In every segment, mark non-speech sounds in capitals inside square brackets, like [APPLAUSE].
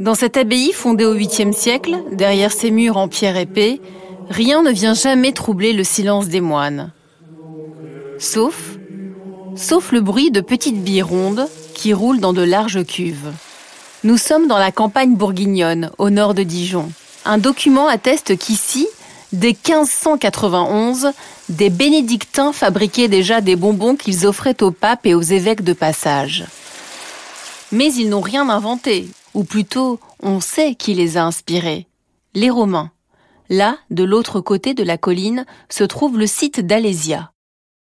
Dans cette abbaye fondée au 8e siècle, derrière ses murs en pierre épais, rien ne vient jamais troubler le silence des moines. Sauf, sauf le bruit de petites billes rondes qui roulent dans de larges cuves. Nous sommes dans la campagne bourguignonne, au nord de Dijon. Un document atteste qu'ici, dès 1591, des bénédictins fabriquaient déjà des bonbons qu'ils offraient au pape et aux évêques de passage. Mais ils n'ont rien inventé, ou plutôt, on sait qui les a inspirés. Les Romains. Là, de l'autre côté de la colline, se trouve le site d'Alésia.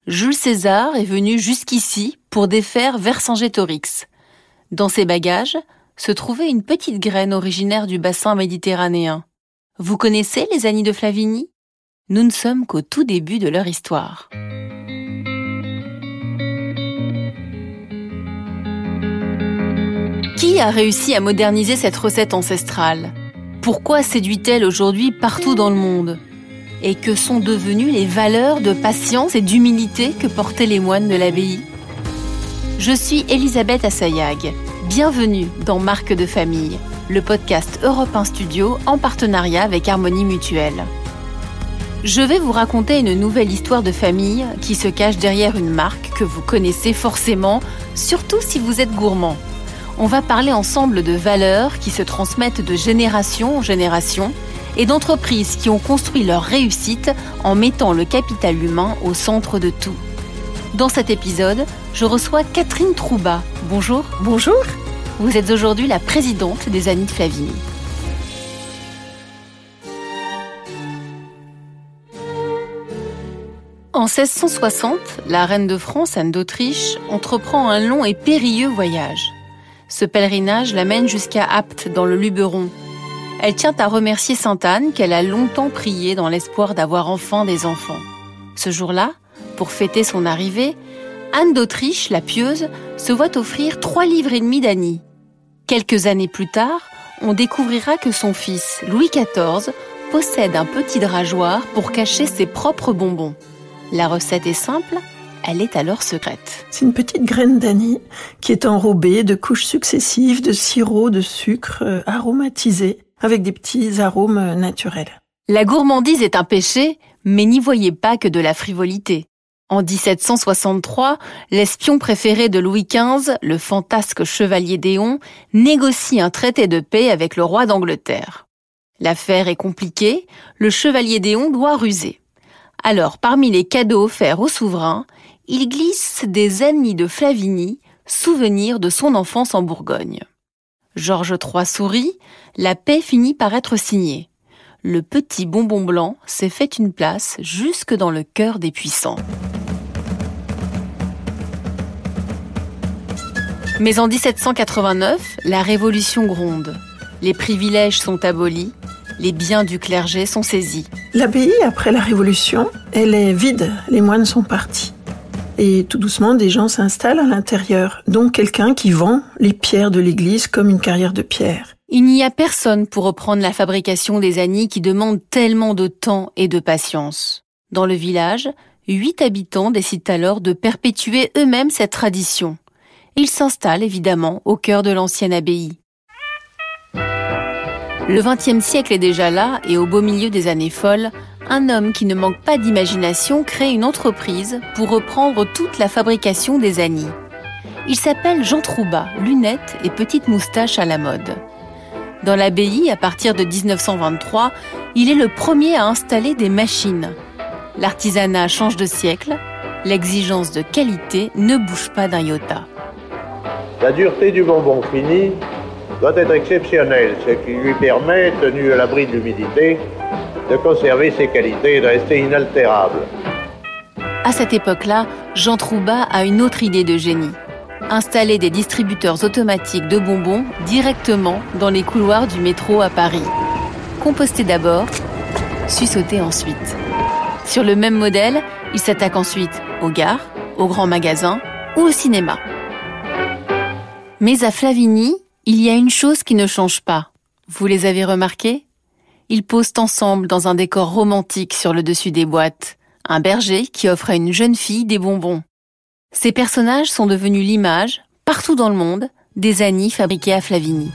Jules César est venu jusqu'ici pour défaire Vercingétorix. Dans ses bagages, se trouvait une petite graine originaire du bassin méditerranéen. Vous connaissez les Anis de Flavigny? Nous ne sommes qu'au tout début de leur histoire. Qui a réussi à moderniser cette recette ancestrale? Pourquoi séduit-elle aujourd'hui partout dans le monde? Et que sont devenues les valeurs de patience et d'humilité que portaient les moines de l'abbaye? Je suis Elisabeth Assayag Bienvenue dans Marque de famille, le podcast Europe 1 Studio en partenariat avec Harmonie Mutuelle. Je vais vous raconter une nouvelle histoire de famille qui se cache derrière une marque que vous connaissez forcément, surtout si vous êtes gourmand. On va parler ensemble de valeurs qui se transmettent de génération en génération et d'entreprises qui ont construit leur réussite en mettant le capital humain au centre de tout. Dans cet épisode, je reçois Catherine Trouba. Bonjour. Bonjour. Vous êtes aujourd'hui la présidente des Amis de Flavigny. En 1660, la reine de France, Anne d'Autriche, entreprend un long et périlleux voyage. Ce pèlerinage l'amène jusqu'à Apt, dans le Luberon. Elle tient à remercier Sainte Anne qu'elle a longtemps prié dans l'espoir d'avoir enfin des enfants. Ce jour-là, pour fêter son arrivée, Anne d'Autriche, la pieuse, se voit offrir trois livres et demi d'Annie. Quelques années plus tard, on découvrira que son fils, Louis XIV, possède un petit drageoir pour cacher ses propres bonbons. La recette est simple, elle est alors secrète. C'est une petite graine d'Annie qui est enrobée de couches successives de sirop de sucre euh, aromatisé avec des petits arômes euh, naturels. La gourmandise est un péché, mais n'y voyez pas que de la frivolité. En 1763, l'espion préféré de Louis XV, le fantasque chevalier d'Éon, négocie un traité de paix avec le roi d'Angleterre. L'affaire est compliquée, le chevalier d'Éon doit ruser. Alors, parmi les cadeaux offerts au souverain, il glisse des amis de Flavigny, souvenirs de son enfance en Bourgogne. Georges III sourit, la paix finit par être signée. Le petit bonbon blanc s'est fait une place jusque dans le cœur des puissants. Mais en 1789, la révolution gronde. Les privilèges sont abolis, les biens du clergé sont saisis. L'abbaye, après la révolution, elle est vide, les moines sont partis. Et tout doucement, des gens s'installent à l'intérieur, dont quelqu'un qui vend les pierres de l'église comme une carrière de pierre. Il n'y a personne pour reprendre la fabrication des annies qui demande tellement de temps et de patience. Dans le village, huit habitants décident alors de perpétuer eux-mêmes cette tradition il s'installe évidemment au cœur de l'ancienne abbaye. Le XXe siècle est déjà là et au beau milieu des années folles, un homme qui ne manque pas d'imagination crée une entreprise pour reprendre toute la fabrication des annies. Il s'appelle Jean Trouba, lunettes et petites moustaches à la mode. Dans l'abbaye, à partir de 1923, il est le premier à installer des machines. L'artisanat change de siècle, l'exigence de qualité ne bouge pas d'un iota. La dureté du bonbon fini doit être exceptionnelle, ce qui lui permet, tenu à l'abri de l'humidité, de conserver ses qualités et de rester inaltérable. À cette époque-là, Jean Trouba a une autre idée de génie. Installer des distributeurs automatiques de bonbons directement dans les couloirs du métro à Paris. Composter d'abord, sussauter ensuite. Sur le même modèle, il s'attaque ensuite aux gares, aux grands magasins ou au cinéma. Mais à Flavigny, il y a une chose qui ne change pas. Vous les avez remarqués? Ils posent ensemble dans un décor romantique sur le dessus des boîtes, un berger qui offre à une jeune fille des bonbons. Ces personnages sont devenus l'image, partout dans le monde, des Annie fabriquées à Flavigny.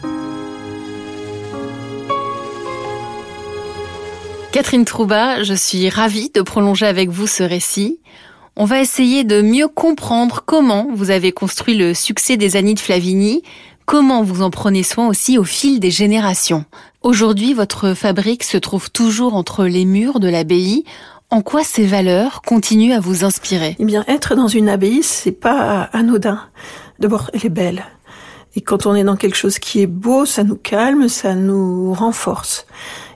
Catherine Trouba, je suis ravie de prolonger avec vous ce récit. On va essayer de mieux comprendre comment vous avez construit le succès des Annie de Flavigny, comment vous en prenez soin aussi au fil des générations. Aujourd'hui, votre fabrique se trouve toujours entre les murs de l'abbaye. En quoi ces valeurs continuent à vous inspirer? Eh bien, être dans une abbaye, c'est pas anodin. D'abord, elle est belle. Et quand on est dans quelque chose qui est beau, ça nous calme, ça nous renforce.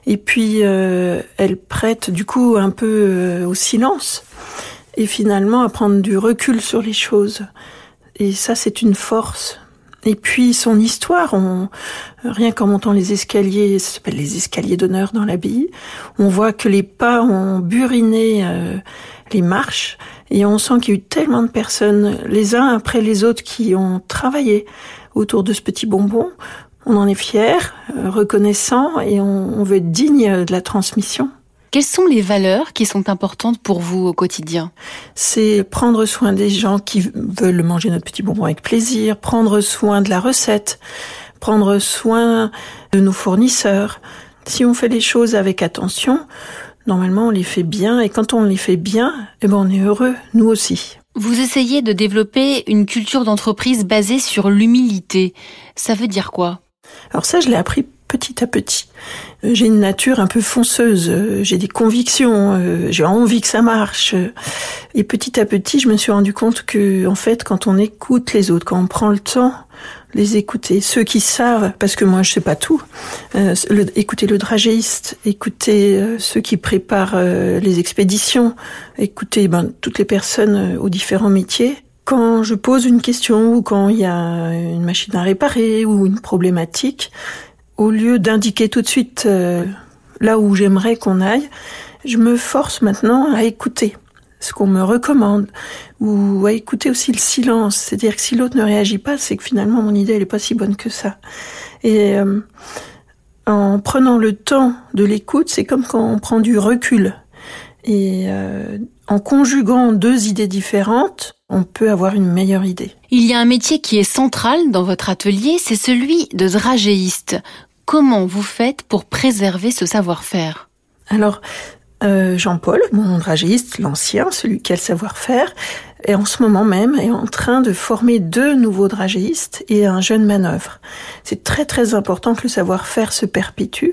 Et puis, euh, elle prête du coup un peu euh, au silence et finalement à prendre du recul sur les choses. Et ça, c'est une force. Et puis son histoire, on, rien qu'en montant les escaliers, ça s'appelle les escaliers d'honneur dans l'abbaye, on voit que les pas ont buriné euh, les marches et on sent qu'il y a eu tellement de personnes, les uns après les autres, qui ont travaillé autour de ce petit bonbon. On en est fier, euh, reconnaissant et on, on veut être digne de la transmission. Quelles sont les valeurs qui sont importantes pour vous au quotidien? C'est prendre soin des gens qui veulent manger notre petit bonbon avec plaisir, prendre soin de la recette, prendre soin de nos fournisseurs. Si on fait les choses avec attention, normalement on les fait bien et quand on les fait bien, eh ben on est heureux, nous aussi. Vous essayez de développer une culture d'entreprise basée sur l'humilité. Ça veut dire quoi? Alors ça, je l'ai appris petit à petit. Euh, j'ai une nature un peu fonceuse, euh, j'ai des convictions, euh, j'ai envie que ça marche. Et petit à petit, je me suis rendu compte que, en fait, quand on écoute les autres, quand on prend le temps les écouter, ceux qui savent, parce que moi je sais pas tout, le, écouter le dragéiste, écouter ceux qui préparent les expéditions, écouter ben, toutes les personnes aux différents métiers, quand je pose une question ou quand il y a une machine à réparer ou une problématique, au lieu d'indiquer tout de suite euh, là où j'aimerais qu'on aille, je me force maintenant à écouter ce qu'on me recommande ou à écouter aussi le silence. C'est-à-dire que si l'autre ne réagit pas, c'est que finalement mon idée elle est pas si bonne que ça. Et euh, en prenant le temps de l'écoute, c'est comme quand on prend du recul. Et euh, en conjuguant deux idées différentes, on peut avoir une meilleure idée. Il y a un métier qui est central dans votre atelier, c'est celui de dragéiste. Comment vous faites pour préserver ce savoir-faire? Alors, euh, Jean-Paul, mon dragéiste, l'ancien, celui qui a le savoir-faire, est en ce moment même est en train de former deux nouveaux dragéistes et un jeune manœuvre. C'est très très important que le savoir-faire se perpétue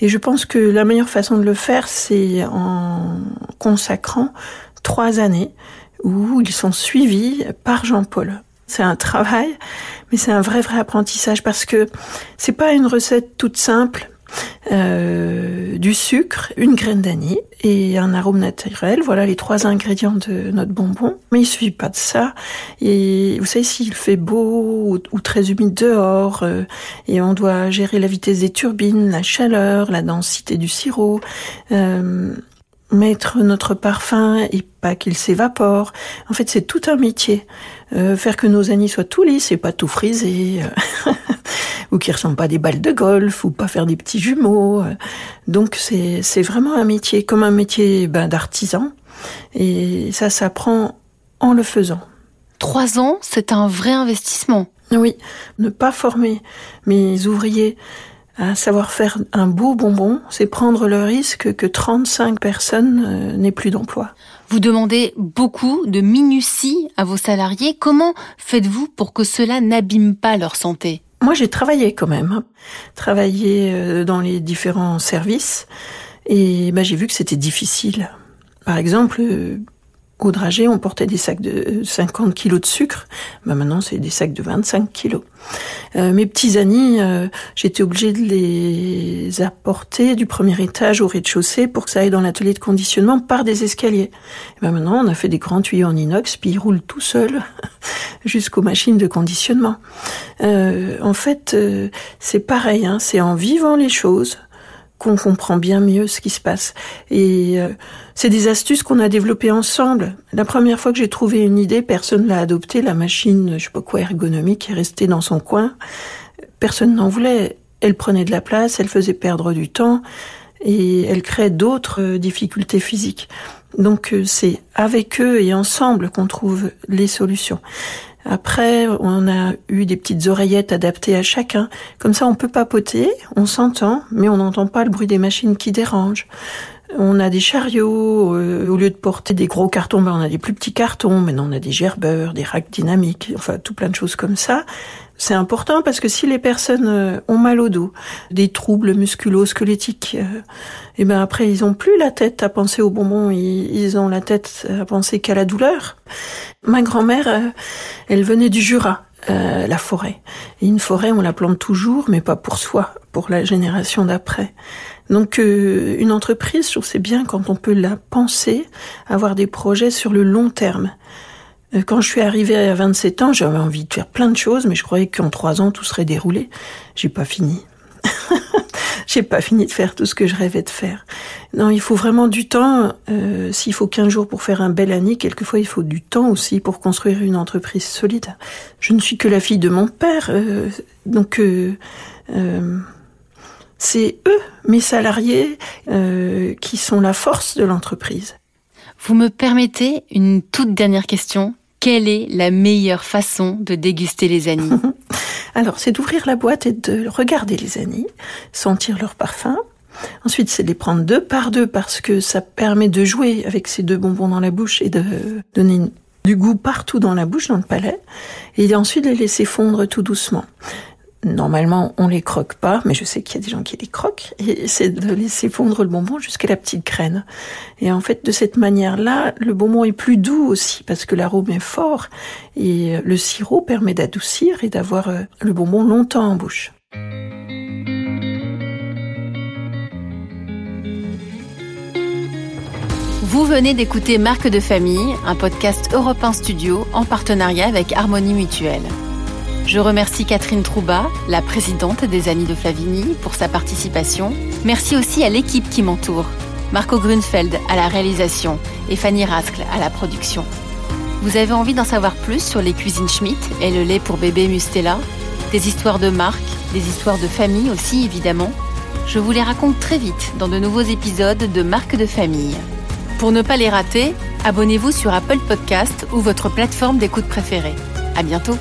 et je pense que la meilleure façon de le faire, c'est en consacrant trois années où ils sont suivis par Jean-Paul. C'est un travail, mais c'est un vrai vrai apprentissage parce que c'est pas une recette toute simple. Euh, du sucre, une graine d'anis et un arôme naturel. Voilà les trois ingrédients de notre bonbon. Mais il suffit pas de ça. Et vous savez, s'il fait beau ou, très humide dehors, euh, et on doit gérer la vitesse des turbines, la chaleur, la densité du sirop, euh, mettre notre parfum et pas qu'il s'évapore. En fait, c'est tout un métier. Euh, faire que nos anis soient tout lisses et pas tout frisés, euh, [LAUGHS] ou qui ressemblent pas à des balles de golf, ou pas faire des petits jumeaux. Euh. Donc c'est c'est vraiment un métier comme un métier ben, d'artisan, et ça s'apprend en le faisant. Trois ans, c'est un vrai investissement. Oui, ne pas former mes ouvriers à savoir faire un beau bonbon, c'est prendre le risque que 35 personnes euh, n'aient plus d'emploi. Vous demandez beaucoup de minutie à vos salariés. Comment faites-vous pour que cela n'abîme pas leur santé? Moi, j'ai travaillé quand même, hein. travaillé euh, dans les différents services, et bah, j'ai vu que c'était difficile. Par exemple, euh, au dragé, on portait des sacs de 50 kilos de sucre. Ben maintenant, c'est des sacs de 25 kilos. Euh, mes petits amis, euh, j'étais obligée de les apporter du premier étage au rez-de-chaussée pour que ça aille dans l'atelier de conditionnement par des escaliers. ben maintenant, on a fait des grands tuyaux en inox, puis ils roulent tout seuls [LAUGHS] jusqu'aux machines de conditionnement. Euh, en fait, euh, c'est pareil. Hein, c'est en vivant les choses qu'on comprend bien mieux ce qui se passe. Et euh, c'est des astuces qu'on a développées ensemble. La première fois que j'ai trouvé une idée, personne l'a adoptée. La machine, je sais pas quoi, ergonomique, est restée dans son coin. Personne n'en voulait. Elle prenait de la place, elle faisait perdre du temps et elle crée d'autres euh, difficultés physiques. Donc euh, c'est avec eux et ensemble qu'on trouve les solutions. Après, on a eu des petites oreillettes adaptées à chacun. Comme ça, on peut papoter, on s'entend, mais on n'entend pas le bruit des machines qui dérangent. On a des chariots, euh, au lieu de porter des gros cartons, ben on a des plus petits cartons. Maintenant, on a des gerbeurs, des racks dynamiques, enfin tout plein de choses comme ça. C'est important parce que si les personnes euh, ont mal au dos, des troubles musculo-squelettiques, et euh, eh ben après ils ont plus la tête à penser aux bonbons, ils, ont la tête à penser qu'à la douleur. Ma grand-mère, elle venait du Jura. la forêt. Et une forêt, on la plante toujours, mais pas pour soi, pour la génération d'après. Donc euh, une entreprise, je trouve c'est bien quand on peut la penser, avoir des projets sur le long terme. Euh, quand je suis arrivée à 27 ans, j'avais envie de faire plein de choses, mais je croyais qu'en trois ans tout serait déroulé. J'ai pas fini. [LAUGHS] J'ai pas fini de faire tout ce que je rêvais de faire. Non, il faut vraiment du temps. Euh, S'il faut 15 jours pour faire un bel année, quelquefois il faut du temps aussi pour construire une entreprise solide. Je ne suis que la fille de mon père, euh, donc euh, c'est eux, mes salariés, euh, qui sont la force de l'entreprise. Vous me permettez une toute dernière question Quelle est la meilleure façon de déguster les anis? [LAUGHS] Alors, c'est d'ouvrir la boîte et de regarder les anis, sentir leur parfum. Ensuite, c'est de les prendre deux par deux parce que ça permet de jouer avec ces deux bonbons dans la bouche et de donner du goût partout dans la bouche, dans le palais. Et ensuite, les laisser fondre tout doucement. Normalement, on les croque pas, mais je sais qu'il y a des gens qui les croquent. Et c'est de laisser fondre le bonbon jusqu'à la petite graine. Et en fait, de cette manière-là, le bonbon est plus doux aussi parce que l'arôme est fort et le sirop permet d'adoucir et d'avoir euh, le bonbon longtemps en bouche. Vous venez d'écouter Marque de famille, un podcast Europe 1 Studio en partenariat avec Harmonie Mutuelle. Je remercie Catherine Trouba, la présidente des Amis de Flavigny, pour sa participation. Merci aussi à l'équipe qui m'entoure. Marco Grunfeld à la réalisation et Fanny Rascle à la production. Vous avez envie d'en savoir plus sur les cuisines Schmitt et le lait pour bébé Mustela? Des histoires de marque, des histoires de famille aussi évidemment Je vous les raconte très vite dans de nouveaux épisodes de Marque de famille. Pour ne pas les rater, abonnez-vous sur Apple Podcast ou votre plateforme d'écoute préférée. À bientôt